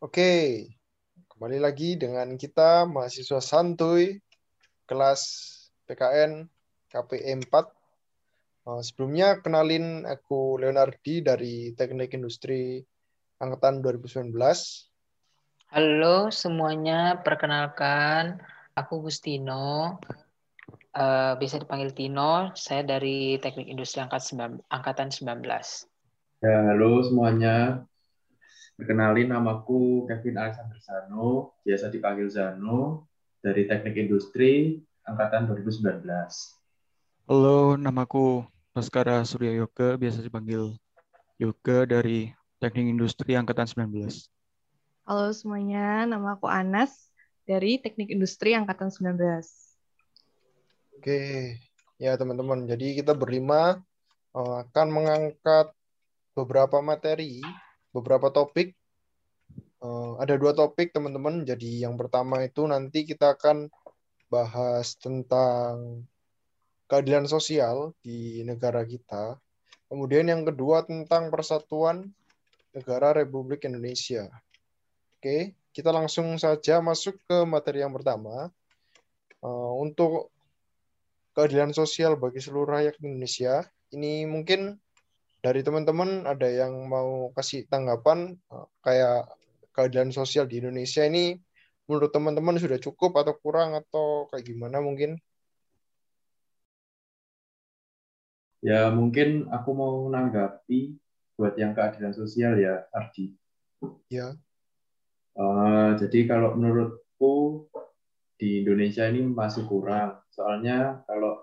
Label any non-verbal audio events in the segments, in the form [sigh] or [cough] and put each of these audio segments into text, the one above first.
Oke, kembali lagi dengan kita mahasiswa santuy kelas PKN KPE 4. Uh, sebelumnya kenalin aku Leonardi dari Teknik Industri angkatan 2019. Halo semuanya, perkenalkan aku Gustino. Uh, bisa dipanggil Tino, saya dari Teknik Industri angkatan 19. Ya, halo semuanya. Perkenalin namaku Kevin Alexander Zano, biasa dipanggil Zano, dari Teknik Industri angkatan 2019. Halo, namaku Baskara Surya Yoga, biasa dipanggil Yoga dari Teknik Industri angkatan 19. Halo semuanya, nama aku Anas dari Teknik Industri angkatan 19. Oke, ya teman-teman. Jadi kita berlima eh, akan mengangkat beberapa materi beberapa topik. Uh, ada dua topik teman-teman. Jadi yang pertama itu nanti kita akan bahas tentang keadilan sosial di negara kita. Kemudian yang kedua tentang persatuan negara Republik Indonesia. Oke, kita langsung saja masuk ke materi yang pertama. Uh, untuk keadilan sosial bagi seluruh rakyat Indonesia, ini mungkin dari teman-teman ada yang mau kasih tanggapan eh, kayak keadilan sosial di Indonesia ini menurut teman-teman sudah cukup atau kurang atau kayak gimana mungkin? Ya mungkin aku mau menanggapi buat yang keadilan sosial ya Ardi. Ya. Uh, jadi kalau menurutku di Indonesia ini masih kurang. Soalnya kalau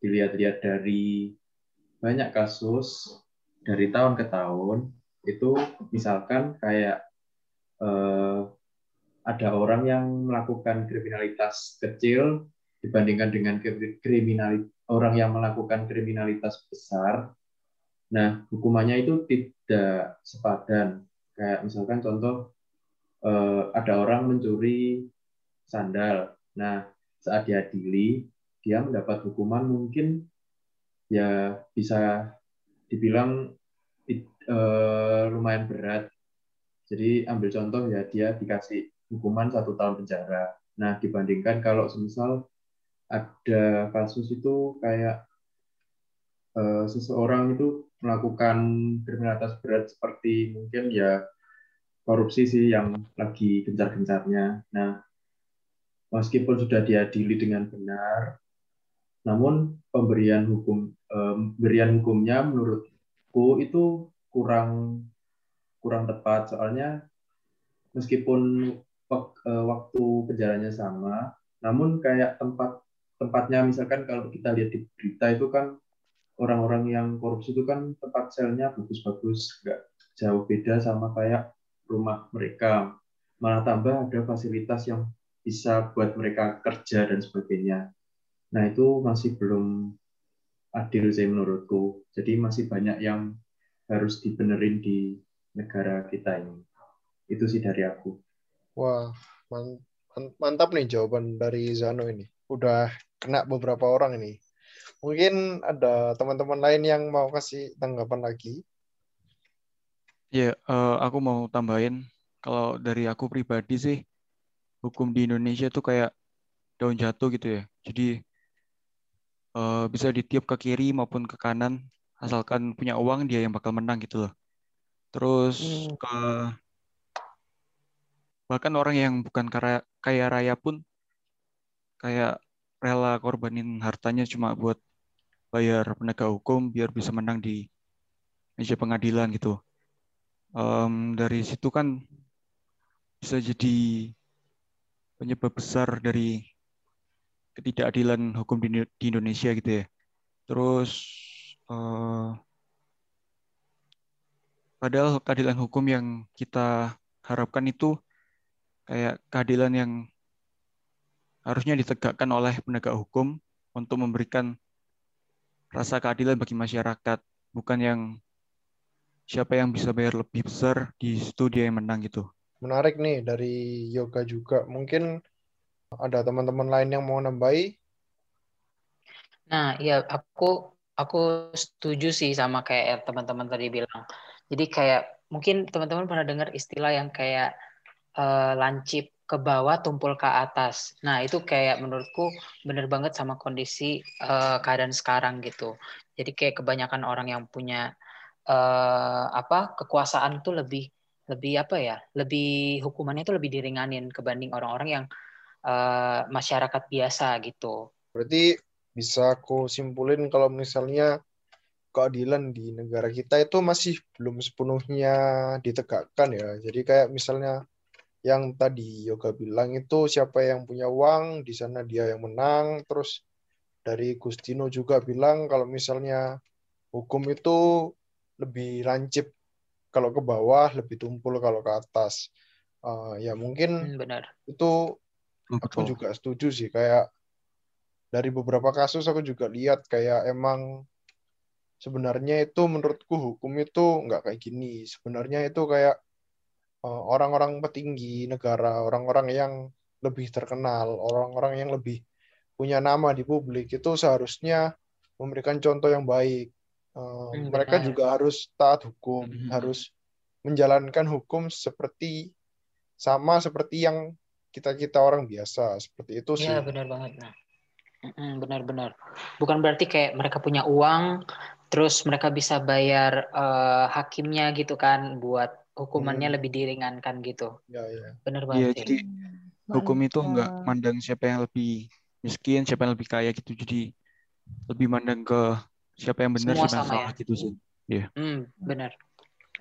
dilihat-lihat dari banyak kasus dari tahun ke tahun itu misalkan kayak eh, ada orang yang melakukan kriminalitas kecil dibandingkan dengan kriminalitas orang yang melakukan kriminalitas besar. Nah, hukumannya itu tidak sepadan. Kayak misalkan contoh eh, ada orang mencuri sandal. Nah, saat diadili, dia mendapat hukuman mungkin ya bisa dibilang uh, lumayan berat. Jadi ambil contoh ya dia dikasih hukuman satu tahun penjara. Nah dibandingkan kalau semisal ada kasus itu kayak uh, seseorang itu melakukan kriminalitas berat seperti mungkin ya korupsi sih yang lagi gencar-gencarnya. Nah meskipun sudah diadili dengan benar, namun pemberian hukum pemberian hukumnya menurutku itu kurang kurang tepat soalnya meskipun eh, waktu penjaranya sama, namun kayak tempat tempatnya misalkan kalau kita lihat di berita itu kan orang-orang yang korupsi itu kan tempat selnya bagus-bagus, nggak jauh beda sama kayak rumah mereka. Malah tambah ada fasilitas yang bisa buat mereka kerja dan sebagainya. Nah, itu masih belum adil sih menurutku. Jadi masih banyak yang harus dibenerin di negara kita ini. Itu sih dari aku. Wah, mantap nih jawaban dari Zano ini. Udah kena beberapa orang ini. Mungkin ada teman-teman lain yang mau kasih tanggapan lagi. Ya, yeah, uh, aku mau tambahin kalau dari aku pribadi sih hukum di Indonesia tuh kayak daun jatuh gitu ya. Jadi uh, bisa ditiup ke kiri maupun ke kanan asalkan punya uang dia yang bakal menang gitu loh terus hmm. ke bahkan orang yang bukan kaya, kaya raya pun kayak rela korbanin hartanya cuma buat bayar penegak hukum biar bisa menang di meja pengadilan gitu um, dari situ kan bisa jadi penyebab besar dari ketidakadilan hukum di, di Indonesia gitu ya. Terus uh, padahal keadilan hukum yang kita harapkan itu kayak keadilan yang harusnya ditegakkan oleh penegak hukum untuk memberikan rasa keadilan bagi masyarakat, bukan yang siapa yang bisa bayar lebih besar di situ dia yang menang gitu. Menarik nih dari yoga juga. Mungkin ada teman-teman lain yang mau nambahi? Nah, ya aku aku setuju sih sama kayak teman-teman tadi bilang. Jadi kayak mungkin teman-teman pernah dengar istilah yang kayak uh, lancip ke bawah tumpul ke atas. Nah, itu kayak menurutku bener banget sama kondisi uh, keadaan sekarang gitu. Jadi kayak kebanyakan orang yang punya uh, apa kekuasaan itu lebih lebih apa ya? Lebih hukumannya itu lebih diringanin kebanding orang-orang yang uh, masyarakat biasa gitu. Berarti bisa aku simpulin kalau misalnya keadilan di negara kita itu masih belum sepenuhnya ditegakkan ya. Jadi kayak misalnya yang tadi Yoga bilang itu siapa yang punya uang di sana dia yang menang terus dari Gustino juga bilang kalau misalnya hukum itu lebih lancip kalau ke bawah lebih tumpul kalau ke atas uh, ya mungkin hmm, benar itu aku juga setuju sih kayak dari beberapa kasus aku juga lihat kayak emang sebenarnya itu menurutku hukum itu nggak kayak gini sebenarnya itu kayak Eh, orang-orang petinggi negara, orang-orang yang lebih terkenal, orang-orang yang lebih punya nama di publik itu seharusnya memberikan contoh yang baik. Uh, hmm, mereka juga harus taat hukum, hmm. harus menjalankan hukum seperti sama seperti yang kita kita orang biasa seperti itu sih. Iya benar banget. Nah, benar-benar. Bukan berarti kayak mereka punya uang, terus mereka bisa bayar uh, hakimnya gitu kan buat hukumannya hmm. lebih diringankan gitu. Ya, ya. Benar banget. Iya, jadi hukum itu enggak mandang siapa yang lebih miskin, siapa yang lebih kaya gitu. Jadi lebih mandang ke siapa yang benar, siapa yang salah ya? gitu sih. Iya. Hmm, benar.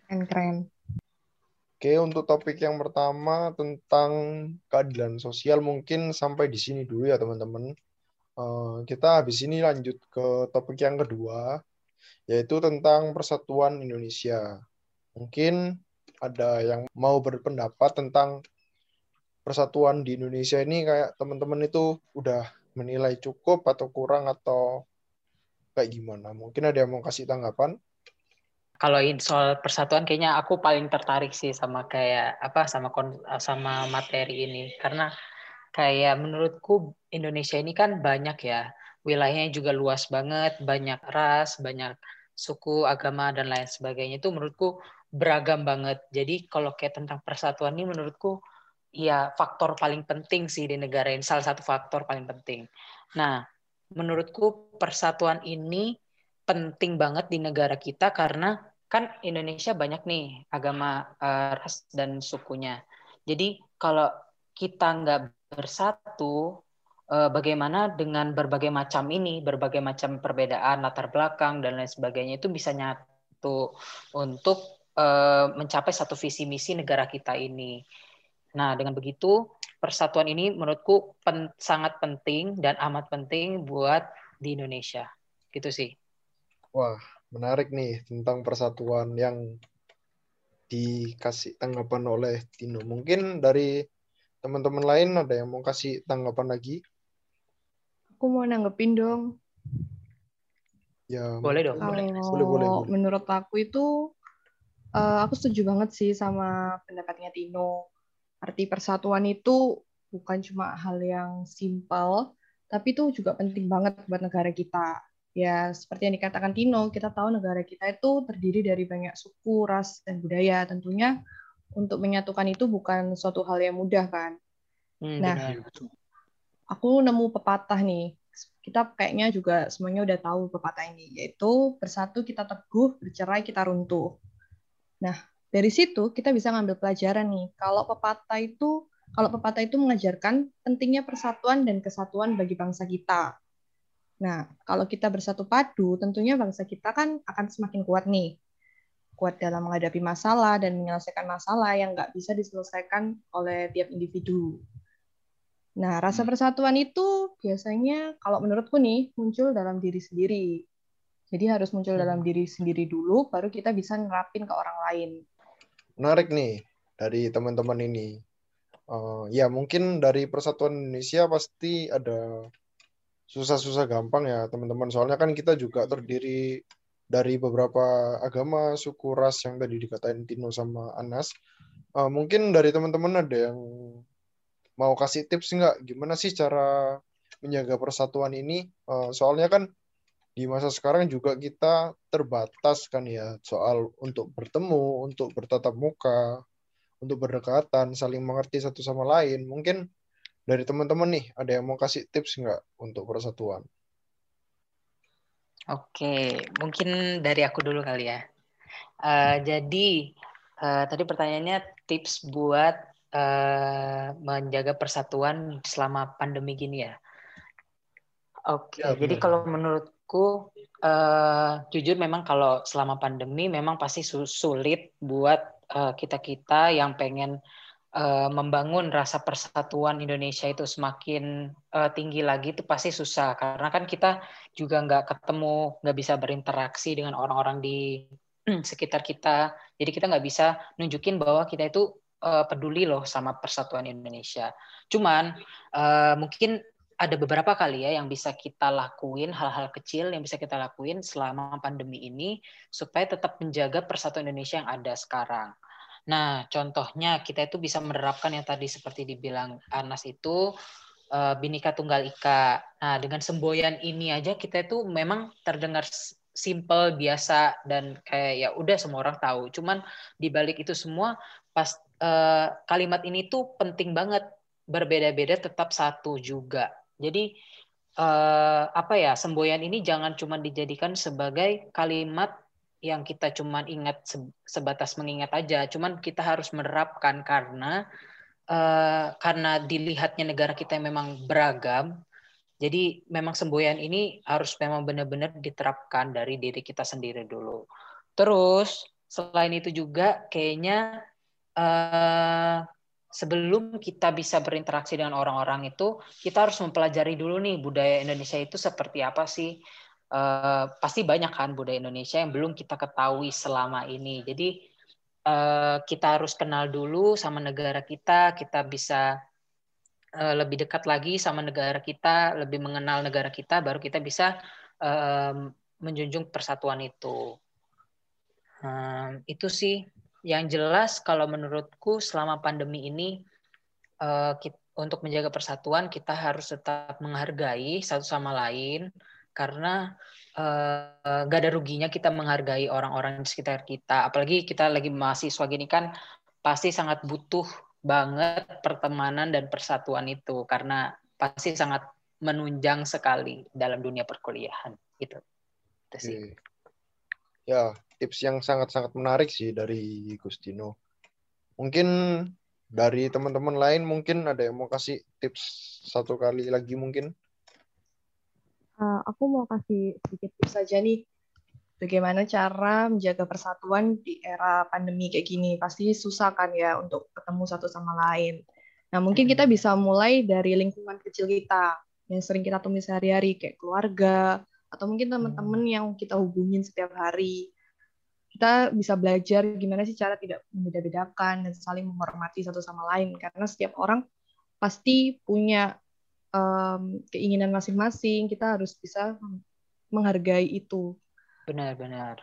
Keren, keren. Oke, untuk topik yang pertama tentang keadilan sosial mungkin sampai di sini dulu ya teman-teman. Uh, kita habis ini lanjut ke topik yang kedua, yaitu tentang persatuan Indonesia. Mungkin ada yang mau berpendapat tentang persatuan di Indonesia ini kayak teman-teman itu udah menilai cukup atau kurang atau kayak gimana? Mungkin ada yang mau kasih tanggapan? Kalau soal persatuan kayaknya aku paling tertarik sih sama kayak apa sama sama materi ini karena kayak menurutku Indonesia ini kan banyak ya wilayahnya juga luas banget banyak ras banyak suku agama dan lain sebagainya itu menurutku beragam banget. Jadi kalau kayak tentang persatuan ini menurutku ya faktor paling penting sih di negara ini salah satu faktor paling penting. Nah, menurutku persatuan ini penting banget di negara kita karena kan Indonesia banyak nih agama uh, ras dan sukunya. Jadi kalau kita nggak bersatu, uh, bagaimana dengan berbagai macam ini, berbagai macam perbedaan latar belakang dan lain sebagainya itu bisa nyatu untuk Eh, mencapai satu visi misi negara kita ini. Nah, dengan begitu persatuan ini menurutku pen, sangat penting dan amat penting buat di Indonesia. Gitu sih. Wah, menarik nih tentang persatuan yang dikasih tanggapan oleh Tino. Mungkin dari teman-teman lain ada yang mau kasih tanggapan lagi? Aku mau nanggepin dong. Ya, boleh dong. Boleh. boleh, boleh, boleh. Menurut aku itu uh, aku setuju banget sih sama pendapatnya Tino. Arti persatuan itu bukan cuma hal yang simpel, tapi itu juga penting banget buat negara kita. Ya, seperti yang dikatakan Tino, kita tahu negara kita itu terdiri dari banyak suku, ras, dan budaya. Tentunya untuk menyatukan itu bukan suatu hal yang mudah kan. Hmm, nah, benar. aku nemu pepatah nih. Kita kayaknya juga semuanya udah tahu pepatah ini, yaitu bersatu kita teguh, bercerai kita runtuh. Nah, dari situ kita bisa ngambil pelajaran nih. Kalau pepatah itu kalau pepatah itu mengajarkan pentingnya persatuan dan kesatuan bagi bangsa kita. Nah, kalau kita bersatu padu, tentunya bangsa kita kan akan semakin kuat nih. Kuat dalam menghadapi masalah dan menyelesaikan masalah yang nggak bisa diselesaikan oleh tiap individu. Nah, rasa hmm. persatuan itu biasanya kalau menurutku nih muncul dalam diri sendiri. Jadi harus muncul hmm. dalam diri sendiri dulu, baru kita bisa nerapin ke orang lain. Menarik nih dari teman-teman ini. Uh, ya mungkin dari Persatuan Indonesia pasti ada susah-susah gampang ya teman-teman. Soalnya kan kita juga terdiri dari beberapa agama, suku, ras yang tadi dikatain Tino sama Anas. Uh, mungkin dari teman-teman ada yang mau kasih tips nggak? Gimana sih cara menjaga persatuan ini? Uh, soalnya kan di masa sekarang juga kita terbatas kan ya soal untuk bertemu, untuk bertatap muka, untuk berdekatan, saling mengerti satu sama lain. Mungkin dari teman-teman nih, ada yang mau kasih tips nggak untuk persatuan? Oke, mungkin dari aku dulu kali ya. Uh, jadi uh, tadi pertanyaannya tips buat uh, menjaga persatuan selama pandemi gini ya. Oke, ya, jadi kalau menurutku uh, jujur memang kalau selama pandemi memang pasti sulit buat uh, kita kita yang pengen uh, membangun rasa persatuan Indonesia itu semakin uh, tinggi lagi itu pasti susah. Karena kan kita juga nggak ketemu nggak bisa berinteraksi dengan orang-orang di [clears throat] sekitar kita. Jadi kita nggak bisa nunjukin bahwa kita itu uh, peduli loh sama persatuan Indonesia. Cuman uh, mungkin ada beberapa kali ya yang bisa kita lakuin hal-hal kecil yang bisa kita lakuin selama pandemi ini supaya tetap menjaga persatuan Indonesia yang ada sekarang. Nah, contohnya kita itu bisa menerapkan yang tadi seperti dibilang Anas itu uh, Binika Tunggal Ika. Nah, dengan semboyan ini aja kita itu memang terdengar simple, biasa dan kayak ya udah semua orang tahu. Cuman di balik itu semua pas uh, kalimat ini tuh penting banget berbeda-beda tetap satu juga. Jadi uh, apa ya semboyan ini jangan cuma dijadikan sebagai kalimat yang kita cuman ingat sebatas mengingat aja, cuman kita harus menerapkan karena uh, karena dilihatnya negara kita yang memang beragam, jadi memang semboyan ini harus memang benar-benar diterapkan dari diri kita sendiri dulu. Terus selain itu juga kayaknya uh, sebelum kita bisa berinteraksi dengan orang-orang itu, kita harus mempelajari dulu nih budaya Indonesia itu seperti apa sih uh, pasti banyak kan budaya Indonesia yang belum kita ketahui selama ini. Jadi uh, kita harus kenal dulu sama negara kita, kita bisa uh, lebih dekat lagi sama negara kita, lebih mengenal negara kita, baru kita bisa menjunjung persatuan itu. Itu sih yang jelas kalau menurutku selama pandemi ini untuk menjaga persatuan kita harus tetap menghargai satu sama lain karena uh, gak ada ruginya kita menghargai orang-orang di sekitar kita. Apalagi kita lagi mahasiswa gini kan pasti sangat butuh banget pertemanan dan persatuan itu karena pasti sangat menunjang sekali dalam dunia perkuliahan gitu. Itu sih. Ya, tips yang sangat-sangat menarik sih dari Gustino. Mungkin dari teman-teman lain mungkin ada yang mau kasih tips satu kali lagi mungkin uh, aku mau kasih sedikit tips saja nih bagaimana cara menjaga persatuan di era pandemi kayak gini. Pasti susah kan ya untuk ketemu satu sama lain. Nah, mungkin kita bisa mulai dari lingkungan kecil kita yang sering kita temui sehari-hari kayak keluarga atau mungkin teman-teman hmm. yang kita hubungin setiap hari. Kita bisa belajar gimana sih cara tidak membeda-bedakan dan saling menghormati satu sama lain karena setiap orang pasti punya um, keinginan masing-masing kita harus bisa menghargai itu. Benar-benar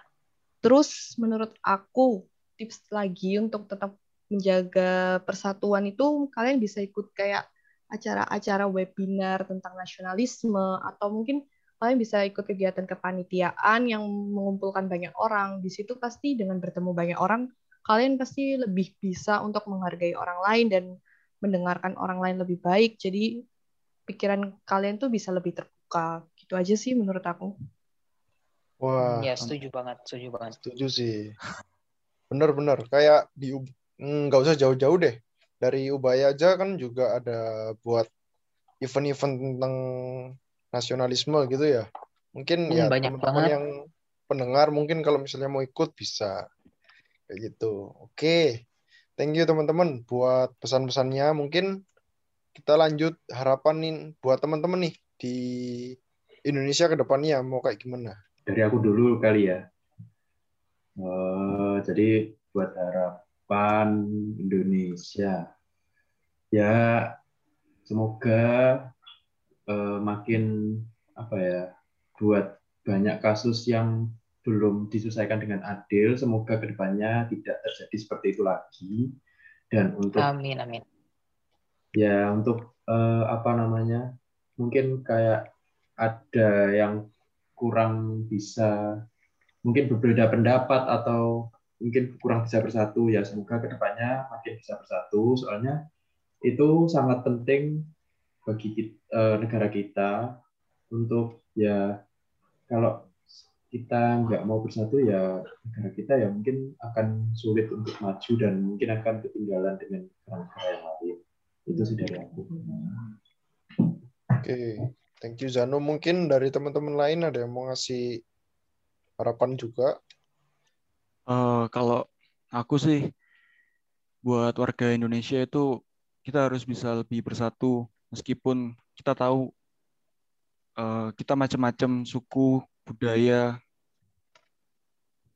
terus menurut aku tips lagi untuk tetap menjaga persatuan itu kalian bisa ikut kayak acara-acara webinar tentang nasionalisme atau mungkin kalian bisa ikut kegiatan kepanitiaan yang mengumpulkan banyak orang. Di situ pasti dengan bertemu banyak orang kalian pasti lebih bisa untuk menghargai orang lain dan mendengarkan orang lain lebih baik. Jadi pikiran kalian tuh bisa lebih terbuka. Gitu aja sih menurut aku. Wah. Ya setuju banget, setuju banget. Setuju sih. Bener-bener kayak di nggak usah jauh-jauh deh. Dari Ubaya aja kan juga ada buat event-event tentang nasionalisme gitu ya. Mungkin hmm, ya teman-teman yang pendengar mungkin kalau misalnya mau ikut bisa kayak gitu. Oke. Thank you teman-teman buat pesan-pesannya. Mungkin kita lanjut harapan nih buat teman-teman nih di Indonesia ke depannya mau kayak gimana? Dari aku dulu kali ya. Uh, jadi buat harapan Indonesia, ya semoga uh, makin apa ya buat banyak kasus yang belum diselesaikan dengan adil, semoga ke depannya tidak terjadi seperti itu lagi. Dan untuk amin, amin ya untuk uh, apa namanya mungkin kayak ada yang kurang bisa mungkin berbeda pendapat atau mungkin kurang bisa bersatu ya semoga ke depannya makin bisa bersatu soalnya itu sangat penting bagi kita, uh, negara kita untuk ya kalau kita nggak mau bersatu ya negara kita ya mungkin akan sulit untuk maju dan mungkin akan ketinggalan dengan negara yang lain. Itu sih dari aku. Oke, okay. thank you Zano. Mungkin dari teman-teman lain ada yang mau ngasih harapan juga? Uh, kalau aku sih buat warga Indonesia itu kita harus bisa lebih bersatu meskipun kita tahu uh, kita macam-macam suku budaya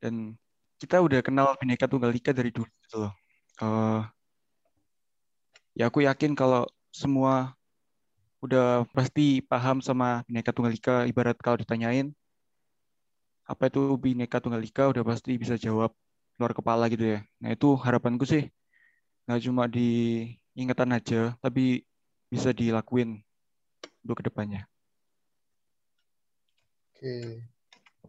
dan kita udah kenal Bhinneka Tunggal Ika dari dulu gitu loh. Uh, ya aku yakin kalau semua udah pasti paham sama Bhinneka Tunggal Ika ibarat kalau ditanyain apa itu Bhinneka Tunggal Ika udah pasti bisa jawab luar kepala gitu ya. Nah itu harapanku sih nggak cuma di ingatan aja tapi bisa dilakuin untuk ke depannya. Oke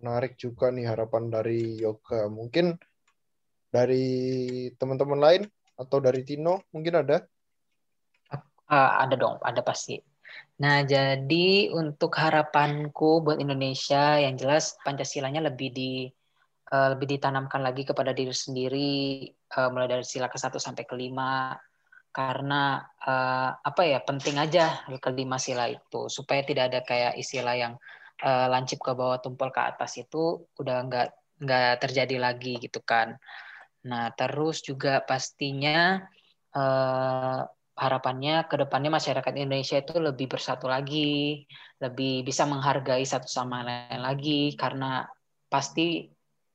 menarik juga nih harapan dari Yoga. Mungkin dari teman-teman lain atau dari Tino mungkin ada? Uh, ada dong, ada pasti. Nah, jadi untuk harapanku buat Indonesia yang jelas Pancasilanya lebih di uh, lebih ditanamkan lagi kepada diri sendiri uh, mulai dari sila ke-1 sampai ke-5 karena uh, apa ya penting aja kelima sila itu supaya tidak ada kayak istilah yang uh, lancip ke bawah tumpul ke atas itu udah nggak nggak terjadi lagi gitu kan. Nah terus juga pastinya uh, harapannya ke depannya masyarakat Indonesia itu lebih bersatu lagi, lebih bisa menghargai satu sama lain lagi karena pasti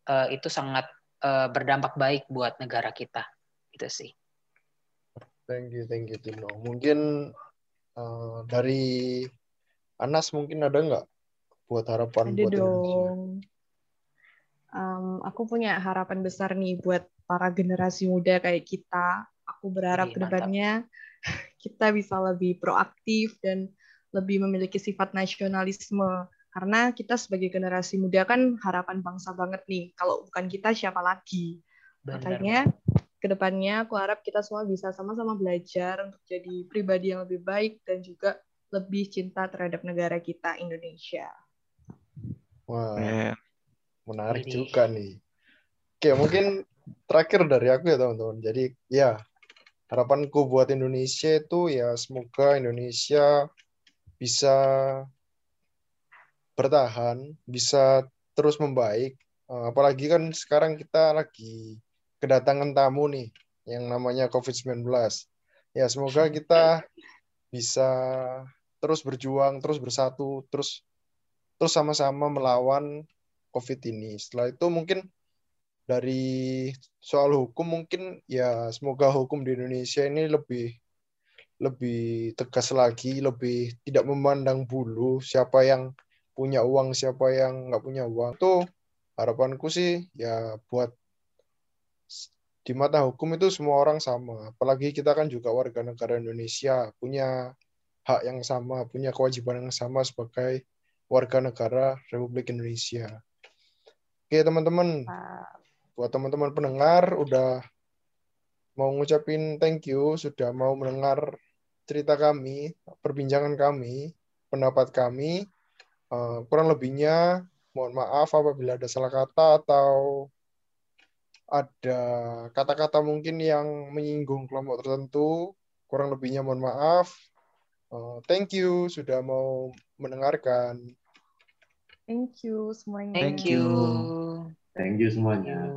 uh, itu sangat uh, berdampak baik buat negara kita gitu sih. Thank you, thank you Tino. Mungkin uh, dari Anas mungkin ada nggak buat harapan Ada buat dong. Um, aku punya harapan besar nih buat para generasi muda kayak kita. Aku berharap Iyi, ke depannya [laughs] kita bisa lebih proaktif dan lebih memiliki sifat nasionalisme. Karena kita sebagai generasi muda kan harapan bangsa banget nih. Kalau bukan kita siapa lagi? Benar. Makanya ke depannya aku harap kita semua bisa sama-sama belajar untuk jadi pribadi yang lebih baik dan juga lebih cinta terhadap negara kita Indonesia. Wah, yeah. menarik Jadi. juga nih. Oke, mungkin terakhir dari aku ya teman-teman. Jadi ya harapanku buat Indonesia itu ya semoga Indonesia bisa bertahan, bisa terus membaik. Eh, apalagi kan sekarang kita lagi kedatangan tamu nih yang namanya COVID-19. Ya semoga kita bisa terus berjuang, terus bersatu, terus terus sama-sama melawan COVID ini. Setelah itu mungkin dari soal hukum mungkin ya semoga hukum di Indonesia ini lebih lebih tegas lagi, lebih tidak memandang bulu siapa yang punya uang, siapa yang nggak punya uang. Itu harapanku sih ya buat di mata hukum itu semua orang sama. Apalagi kita kan juga warga negara Indonesia, punya hak yang sama, punya kewajiban yang sama sebagai warga negara Republik Indonesia. Oke teman-teman, buat teman-teman pendengar udah mau ngucapin thank you sudah mau mendengar cerita kami, perbincangan kami, pendapat kami. Uh, kurang lebihnya mohon maaf apabila ada salah kata atau ada kata-kata mungkin yang menyinggung kelompok tertentu. Kurang lebihnya mohon maaf. Uh, thank you sudah mau mendengarkan. Thank you semuanya. Thank you. Thank you semuanya.